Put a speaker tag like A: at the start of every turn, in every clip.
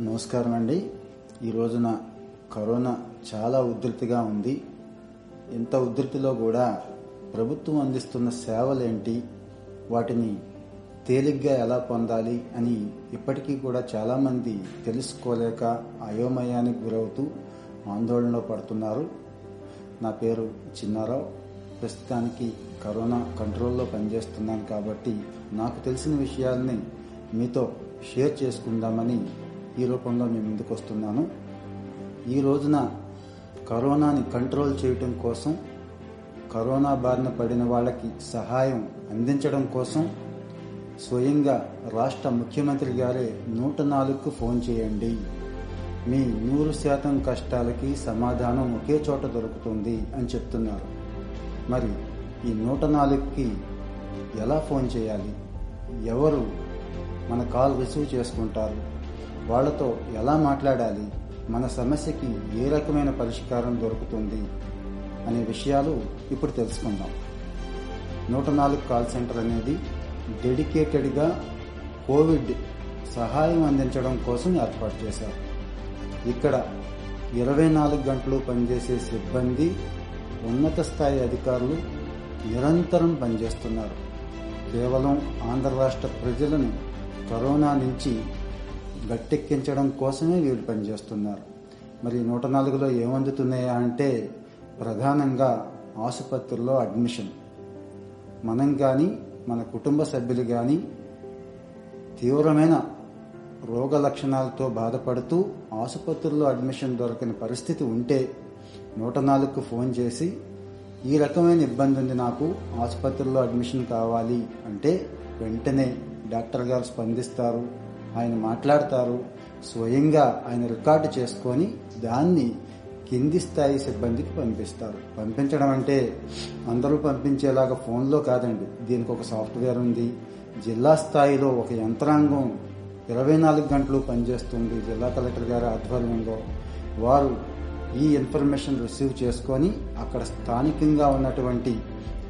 A: నమస్కారం అండి. ఈ రోజున కరోనా చాలా ఉధృతిగా ఉంది. ఇంత ఉధృతిలో కూడా ప్రభుత్వం అందిస్తున్న సేవలేంటి? వాటిని తేలిగ్గా ఎలా పొందాలి అని ఇప్పటికీ కూడా చాలామంది తెలుసుకోలేక అయోమయానికి గురవుతూ ఆందోళనలో పడుతున్నారు. నా పేరు చిన్నారావు. ప్రస్తుతానికి కరోనా కంట్రోల్లో పనిచేస్తున్నాను కాబట్టి నాకు తెలిసిన విషయాల్ని మీతో షేర్ చేసుకుందామని ఈ రూపంలో మీ ముందుకు వస్తున్నాను. ఈ రోజున కరోనాని కంట్రోల్ చేయటం కోసం కరోనా బారిన పడిన వాళ్ళకి సహాయం అందించడం కోసం స్వయంగా రాష్ట్ర ముఖ్యమంత్రి గారే నూట నాలుగుకు ఫోన్ చేయండి. మీ నూరు శాతం కష్టాలకి సమాధానం ఒకే చోట దొరుకుతుంది అని చెప్తున్నారు. మరి ఈ నూట నాలుగుకి ఎలా ఫోన్ చేయాలి? ఎవరు మన కాల్ రిసీవ్ చేసుకుంటారు? వాళ్ళతో ఎలా మాట్లాడాలి? మన సమస్యకి ఏ రకమైన పరిష్కారం దొరుకుతుంది? అనే విషయాలు ఇప్పుడు తెలుసుకుందాం. నూట నాలుగు కాల్ సెంటర్ అనేది డెడికేటెడ్గా కోవిడ్ సహాయం అందించడం కోసం ఏర్పాటు చేశారు. ఇక్కడ ఇరవై నాలుగు గంటలు పనిచేసే సిబ్బంది ఉన్నత స్థాయి అధికారులు నిరంతరం పనిచేస్తున్నారు. కేవలం ఆంధ్ర రాష్ట్ర ప్రజలను కరోనా నుంచి గట్టెక్కించడం కోసమే వీళ్ళు పనిచేస్తున్నారు. మరి నూట నాలుగులో ఏమందుతున్నాయా అంటే ప్రధానంగా ఆసుపత్రుల్లో అడ్మిషన్. మనం కానీ మన కుటుంబ సభ్యులు కానీ తీవ్రమైన రోగ లక్షణాలతో బాధపడుతూ ఆసుపత్రుల్లో అడ్మిషన్ దొరకని పరిస్థితి ఉంటే నూట నాలుగుకు ఫోన్ చేసి ఈ రకమైన ఇబ్బంది ఉంది నాకు ఆసుపత్రిలో అడ్మిషన్ కావాలి అంటే వెంటనే డాక్టర్ గారు స్పందిస్తారు. ఆయన మాట్లాడతారు. స్వయంగా ఆయన రికార్డు చేసుకొని దాన్ని కింది స్థాయి సిబ్బందికి పంపిస్తారు. పంపించడం అంటే అందరూ పంపించేలాగా ఫోన్లో కాదండి. దీనికి ఒక సాఫ్ట్వేర్ ఉంది. జిల్లా స్థాయిలో ఒక యంత్రాంగం ఇరవై నాలుగు గంటలు పనిచేస్తుంది. జిల్లా కలెక్టర్ గారి ఆధ్వర్యంలో వారు ఈ ఇన్ఫర్మేషన్ రిసీవ్ చేసుకొని అక్కడ స్థానికంగా ఉన్నటువంటి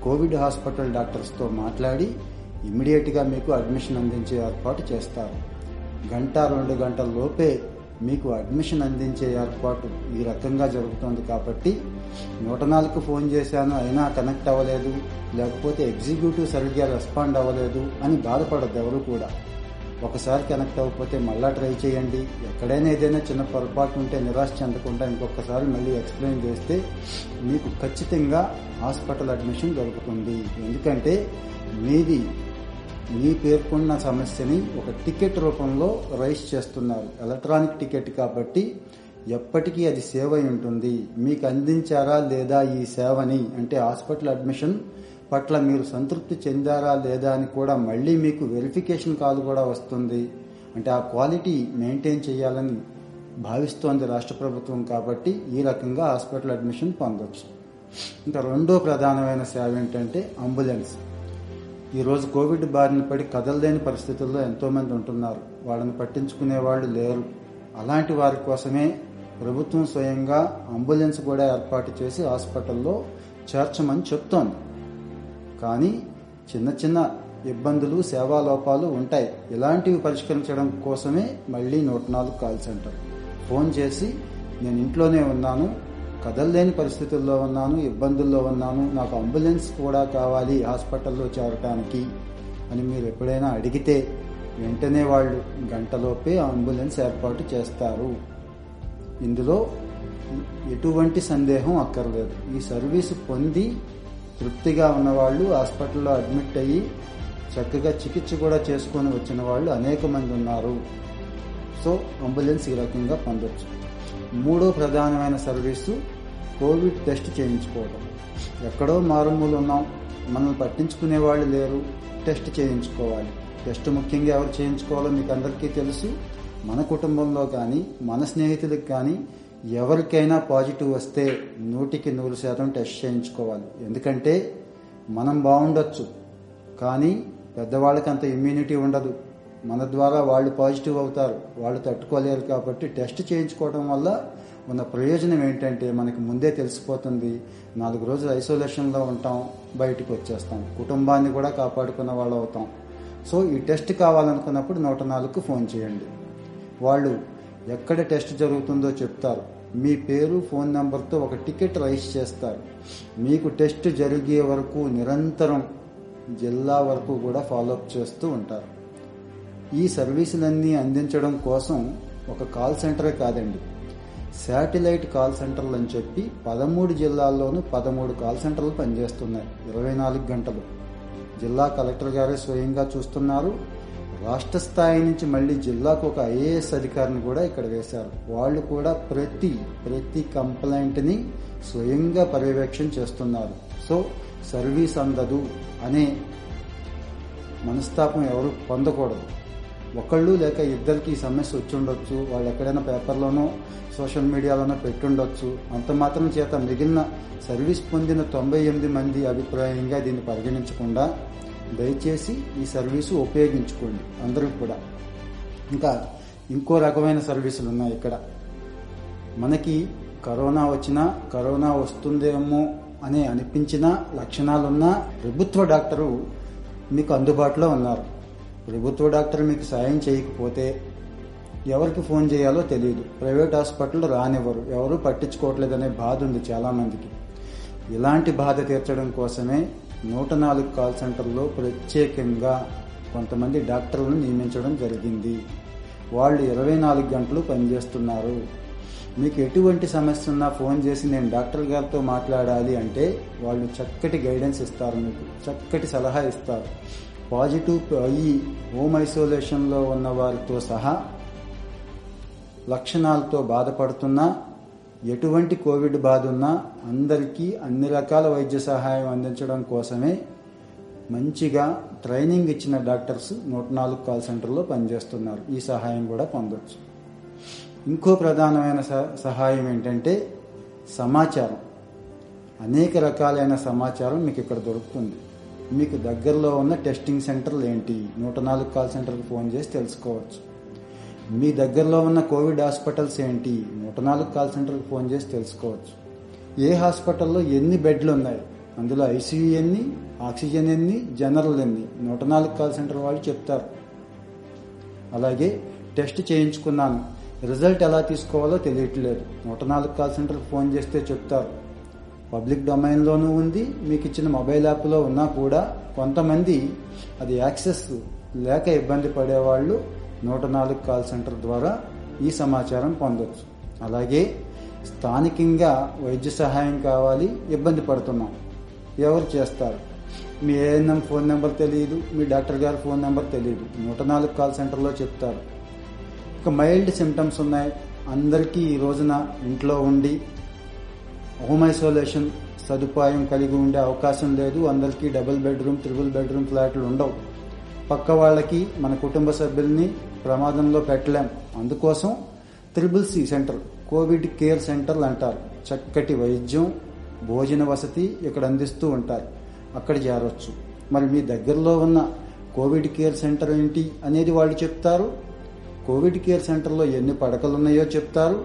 A: కోవిడ్ హాస్పిటల్ డాక్టర్స్తో మాట్లాడి ఇమ్మీడియట్గా మీకు అడ్మిషన్ అందించే ఏర్పాటు చేస్తారు. గంట రెండు గంటల లోపే మీకు అడ్మిషన్ అందించే ఏర్పాటు ఈ రకంగా జరుగుతుంది కాబట్టి నూట నాలుగు ఫోన్ చేశాను అయినా కనెక్ట్ అవ్వలేదు లేకపోతే ఎగ్జిక్యూటివ్ సరిగ్గా రెస్పాండ్ అవ్వలేదు అని బాధపడద్దు ఎవరు కూడా. ఒకసారి కనెక్ట్ అవ్వకపోతే మళ్ళా ట్రై చేయండి. ఎక్కడైనా ఏదైనా చిన్న పొరపాటు ఉంటే నిరాశ చెందకుండా ఇంకొకసారి మళ్ళీ ఎక్స్ప్లెయిన్ చేస్తే మీకు ఖచ్చితంగా హాస్పిటల్ అడ్మిషన్ దొరుకుతుంది. ఎందుకంటే మీది మీ పేర్కొన్న సమస్యని ఒక టికెట్ రూపంలో రైస్ చేస్తున్నారు. ఎలక్ట్రానిక్ టికెట్ కాబట్టి ఎప్పటికీ అది సేవ అయి ఉంటుంది. మీకు అందించారా లేదా ఈ సేవని అంటే హాస్పిటల్ అడ్మిషన్ పట్ల మీరు సంతృప్తి చెందారా లేదా అని కూడా మళ్ళీ మీకు వెరిఫికేషన్ కాల్ కూడా వస్తుంది. అంటే ఆ క్వాలిటీ మెయింటైన్ చేయాలని భావిస్తోంది రాష్ట్ర ప్రభుత్వం కాబట్టి ఈ రకంగా హాస్పిటల్ అడ్మిషన్ పొందవచ్చు ఇంకా రెండో ప్రధానమైన సేవ ఏంటంటే అంబులెన్స్. ఈరోజు కోవిడ్ బారిన పడి కదలలేని పరిస్థితుల్లో ఎంతోమంది ఉంటున్నారు. వాళ్ళని పట్టించుకునే వాళ్ళు లేరు. అలాంటి వారి కోసమే ప్రభుత్వం స్వయంగా అంబులెన్స్ కూడా ఏర్పాటు చేసి హాస్పిటల్లో చేర్చమని చెప్తోంది. కానీ చిన్న చిన్న ఇబ్బందులు సేవా లోపాలు ఉంటాయి. ఇలాంటివి పరిష్కరించడం కోసమే మళ్ళీ నూట నాలుగు కాల్ సెంటర్. ఫోన్ చేసి నేను ఇంట్లోనే ఉన్నాను. కదలలేని పరిస్థితుల్లో ఉన్నాను ఇబ్బందుల్లో ఉన్నాను. నాకు అంబులెన్స్ కూడా కావాలి హాస్పిటల్లో చేరటానికి అని మీరు ఎప్పుడైనా అడిగితే వెంటనే వాళ్ళు గంటలోపే అంబులెన్స్ ఏర్పాటు చేస్తారు. ఇందులో ఎటువంటి సందేహం అక్కర్లేదు. ఈ సర్వీసు పొంది తృప్తిగా ఉన్నవాళ్ళు హాస్పిటల్లో అడ్మిట్ అయ్యి చక్కగా చికిత్స కూడా చేసుకొని వచ్చిన వాళ్ళు అనేక మంది ఉన్నారు. సర్వీస్తో అంబులెన్స్ ఈ రకంగా పొందొచ్చు. మూడో ప్రధానమైన సర్వీసు కోవిడ్ టెస్ట్ చేయించుకోవడం. ఎక్కడో మారుమూలు ఉన్నాం. మనల్ని పట్టించుకునే వాళ్ళు లేరు. టెస్ట్ చేయించుకోవాలి. టెస్ట్ ముఖ్యంగా ఎవరు చేయించుకోవాలో మీకు అందరికీ తెలుసు. మన కుటుంబంలో కానీ మన స్నేహితులకు కానీ ఎవరికైనా పాజిటివ్ వస్తే నూటికి నూరు శాతం టెస్ట్ చేయించుకోవాలి. ఎందుకంటే మనం బాగుండొచ్చు. కానీ పెద్దవాళ్ళకి అంత ఇమ్యూనిటీ ఉండదు. మన ద్వారా వాళ్ళు పాజిటివ్ అవుతారు వాళ్ళు తట్టుకోలేరు కాబట్టి టెస్ట్ చేయించుకోవడం వల్ల ఉన్న ప్రయోజనం ఏంటంటే మనకి ముందే తెలిసిపోతుంది నాలుగు రోజులు ఐసోలేషన్లో ఉంటాం బయటకు వచ్చేస్తాం కుటుంబాన్ని కూడా కాపాడుకున్న వాళ్ళు అవుతాం. సో ఈ టెస్ట్ కావాలనుకున్నప్పుడు నూట నాలుగుకు ఫోన్ చేయండి. వాళ్ళు ఎక్కడ టెస్ట్ జరుగుతుందో చెప్తారు. మీ పేరు ఫోన్ నెంబర్తో ఒక టికెట్ రైస్ చేస్తారు. మీకు టెస్ట్ జరిగే వరకు నిరంతరం జిల్లా వరకు కూడా ఫాలోఅప్ చేస్తూ ఉంటారు. ఈ సర్వీసులన్నీ అందించడం కోసం ఒక కాల్ సెంటరే కాదండి. శాటిలైట్ కాల్ సెంటర్లు అని చెప్పి పదమూడు జిల్లాల్లోనూ పదమూడు కాల్ సెంటర్లు పనిచేస్తున్నాయి. ఇరవై నాలుగు గంటలు. జిల్లా కలెక్టర్ గారే స్వయంగా చూస్తున్నారు. రాష్ట్ర స్థాయి నుంచి మళ్ళీ జిల్లాకు ఒక ఐఏఎస్ అధికారిని కూడా ఇక్కడ వేశారు. వాళ్ళు కూడా ప్రతి ప్రతి కంప్లైంట్ని స్వయంగా పర్యవేక్షణ చేస్తున్నారు. సో సర్వీస్ అందదు అనే మనస్తాపం ఎవరు పొందకూడదు. ఒకళ్ళు లేక ఇద్దరికి ఈ సమస్య వచ్చిండొచ్చు వాళ్ళు ఎక్కడైనా పేపర్లోనో సోషల్ మీడియాలోనో పెట్టుండొచ్చు. అంత మాత్రం చేత మిగిలిన సర్వీస్ పొందిన తొంభై ఎనిమిది మంది అభిప్రాయంగా దీన్ని పరిగణించకుండా దయచేసి ఈ సర్వీసు ఉపయోగించుకోండి అందరూ కూడా. ఇంకా ఇంకో రకమైన సర్వీసులు ఉన్నాయి ఇక్కడ. మనకి కరోనా వచ్చినా కరోనా వస్తుందేమో అని అనిపించిన లక్షణాలున్నా ప్రభుత్వ డాక్టరు మీకు అందుబాటులో ఉన్నారు. ప్రభుత్వ డాక్టర్ మీకు సాయం చేయకపోతే ఎవరికి ఫోన్ చేయాలో తెలియదు. ప్రైవేట్ హాస్పిటల్ రానివ్వరు. ఎవరు పట్టించుకోవట్లేదనే బాధ ఉంది చాలామందికి ఇలాంటి బాధ తీర్చడం కోసమే నూట నాలుగు కాల్ సెంటర్లో ప్రత్యేకంగా కొంతమంది డాక్టర్లను నియమించడం జరిగింది. వాళ్ళు ఇరవై నాలుగు గంటలు పనిచేస్తున్నారు. మీకు ఎటువంటి సమస్య ఉన్నా ఫోన్ చేసి నేను డాక్టర్ గారితో మాట్లాడాలి అంటే వాళ్ళు చక్కటి గైడెన్స్ ఇస్తారు మీకు. చక్కటి సలహా ఇస్తారు. పాజిటివ్ అయ్యి హోమ్ ఐసోలేషన్లో ఉన్న వారితో సహా లక్షణాలతో బాధపడుతున్నా ఎటువంటి కోవిడ్ బాధ ఉన్నా అందరికీ అన్ని రకాల వైద్య సహాయం అందించడం కోసమే మంచిగా ట్రైనింగ్ ఇచ్చిన డాక్టర్స్ నూట నాలుగు కాల్ సెంటర్లో పనిచేస్తున్నారు. ఈ సహాయం కూడా పొందొచ్చు. ఇంకో ప్రధానమైన సహాయం ఏంటంటే సమాచారం. అనేక రకాలైన సమాచారం మీకు ఇక్కడ దొరుకుతుంది. మీకు దగ్గరలో ఉన్న టెస్టింగ్ సెంటర్లు ఏంటి? నూట నాలుగు కాల్ సెంటర్కి ఫోన్ చేసి తెలుసుకోవచ్చు. మీ దగ్గరలో ఉన్న కోవిడ్ హాస్పిటల్స్ ఏంటి? నూట నాలుగు కాల్ సెంటర్కి ఫోన్ చేసి తెలుసుకోవచ్చు. ఏ హాస్పిటల్లో ఎన్ని బెడ్లు ఉన్నాయి? అందులో ఐసీయూ ఎన్ని ఆక్సిజన్ ఎన్ని జనరల్ ఎన్ని? నూట నాలుగు కాల్ సెంటర్ వాళ్ళు చెప్తారు. అలాగే టెస్ట్ చేయించుకున్నాను. రిజల్ట్ ఎలా తీసుకోవాలో తెలియట్లేదు. నూట నాలుగు కాల్ సెంటర్కి ఫోన్ చేస్తే చెప్తారు. పబ్లిక్ డొమైన్లోనూ ఉంది మీకు ఇచ్చిన మొబైల్ యాప్లో ఉన్నా కూడా కొంతమంది అది యాక్సెస్ లేక ఇబ్బంది పడేవాళ్ళు నూట నాలుగు కాల్ సెంటర్ ద్వారా ఈ సమాచారం పొందవచ్చు అలాగే స్థానికంగా వైద్య సహాయం కావాలి ఇబ్బంది పడుతున్నాం. ఎవరు చేస్తారు? మీ ఏఎన్ఎం ఫోన్ నెంబర్ తెలియదు మీ డాక్టర్ గారి ఫోన్ నెంబర్ తెలియదు నూట నాలుగు కాల్ సెంటర్లో చెప్తారు. ఇక మైల్డ్ సిమ్టమ్స్ ఉన్నాయి. అందరికీ ఈ రోజున ఇంట్లో ఉండి హోమ్ ఐసోలేషన్ సదుపాయం కలిగి ఉండే అవకాశం లేదు. అందరికీ డబుల్ బెడ్రూమ్ త్రిబుల్ బెడ్రూమ్ ఫ్లాట్లు ఉండవు. పక్క వాళ్ళకి మన కుటుంబ సభ్యుల్ని ప్రమాదంలో పెట్టలేం. అందుకోసం triple C centre covid care సెంటర్లు అంటారు. చక్కటి వైద్యం భోజన వసతి ఇక్కడ అందిస్తూ ఉంటారు అక్కడ చేరవచ్చు మరి మీ దగ్గరలో ఉన్న కోవిడ్ కేర్ సెంటర్ ఏంటి అనేది వాళ్ళు చెప్తారు. కోవిడ్ కేర్ సెంటర్లో ఎన్ని పడకలు ఉన్నాయో చెప్తారు.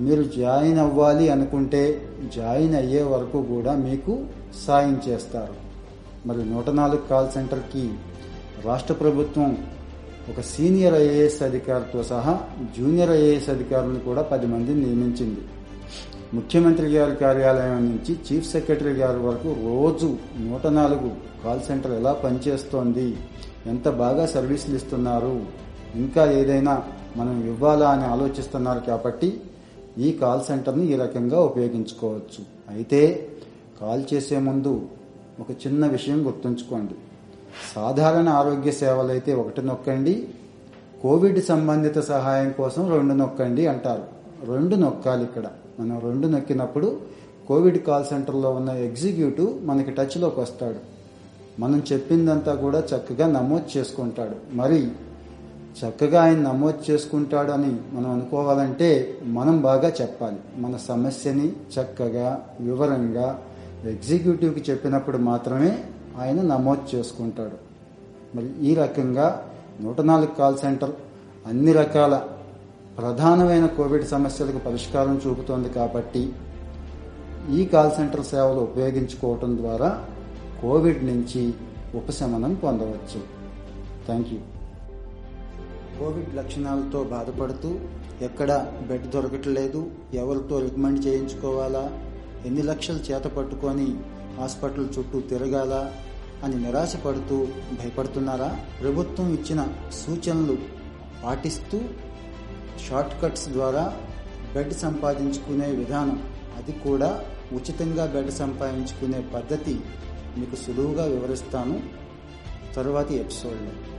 A: మీరు జాయిన్ అవ్వాలి అనుకుంటే జాయిన్ అయ్యే వరకు కూడా మీకు సాయం చేస్తారు. మరి నూట నాలుగు కాల్ సెంటర్కి రాష్ట్ర ప్రభుత్వం ఒక సీనియర్ ఐఏఎస్ అధికారితో సహా జూనియర్ ఐఏఎస్ అధికారులను కూడా పది మందిని నియమించింది. ముఖ్యమంత్రి గారి కార్యాలయం నుంచి చీఫ్ సెక్రటరీ గారి వరకు రోజు నూట నాలుగు కాల్ సెంటర్ ఎలా పనిచేస్తోంది? ఎంత బాగా సర్వీసులు ఇస్తున్నారు? ఇంకా ఏదైనా మనం ఇవ్వాలా అని ఆలోచిస్తున్నారు కాబట్టి ఈ కాల్ సెంటర్ని ఈ రకంగా ఉపయోగించుకోవచ్చు. అయితే కాల్ చేసే ముందు ఒక చిన్న విషయం గుర్తుంచుకోండి. సాధారణ ఆరోగ్య సేవలు అయితే ఒకటి నొక్కండి. కోవిడ్ సంబంధిత సహాయం కోసం రెండు నొక్కండి అంటారు. రెండు నొక్కాలి ఇక్కడ. మనం రెండు నొక్కినప్పుడు కోవిడ్ కాల్ సెంటర్లో ఉన్న ఎగ్జిక్యూటివ్ మనకి టచ్లోకి వస్తాడు. మనం చెప్పిందంతా కూడా చక్కగా నమోదు చేసుకుంటాడు. మరి చక్కగా ఆయన నమోదు చేసుకుంటాడు అని మనం అనుకోవాలంటే మనం బాగా చెప్పాలి. మన సమస్యని చక్కగా వివరంగా ఎగ్జిక్యూటివ్కి చెప్పినప్పుడు మాత్రమే ఆయన నమోదు చేసుకుంటాడు. మరి ఈ రకంగా నూట నాలుగు కాల్ సెంటర్ అన్ని రకాల ప్రధానమైన కోవిడ్ సమస్యలకు పరిష్కారం చూపుతోంది కాబట్టి ఈ కాల్ సెంటర్ సేవలు ఉపయోగించుకోవటం ద్వారా కోవిడ్ నుంచి ఉపశమనం పొందవచ్చు. థ్యాంక్ యూ కోవిడ్ లక్షణాలతో బాధపడుతూ ఎక్కడ బెడ్ దొరకట్లేదు ఎవరితో రికమెండ్ చేయించుకోవాలా ఎన్ని లక్షలు చేత పట్టుకొని హాస్పిటల్ చుట్టూ తిరగాల అని నిరాశపడుతూ భయపడుతున్నారా? ప్రభుత్వం ఇచ్చిన సూచనలు పాటిస్తూ షార్ట్ కట్స్ ద్వారా బెడ్ సంపాదించుకునే విధానం అది కూడా ఉచితంగా బెడ్ సంపాదించుకునే పద్ధతి మీకు సులువుగా వివరిస్తాను. తరువాతి ఎపిసోడ్లో.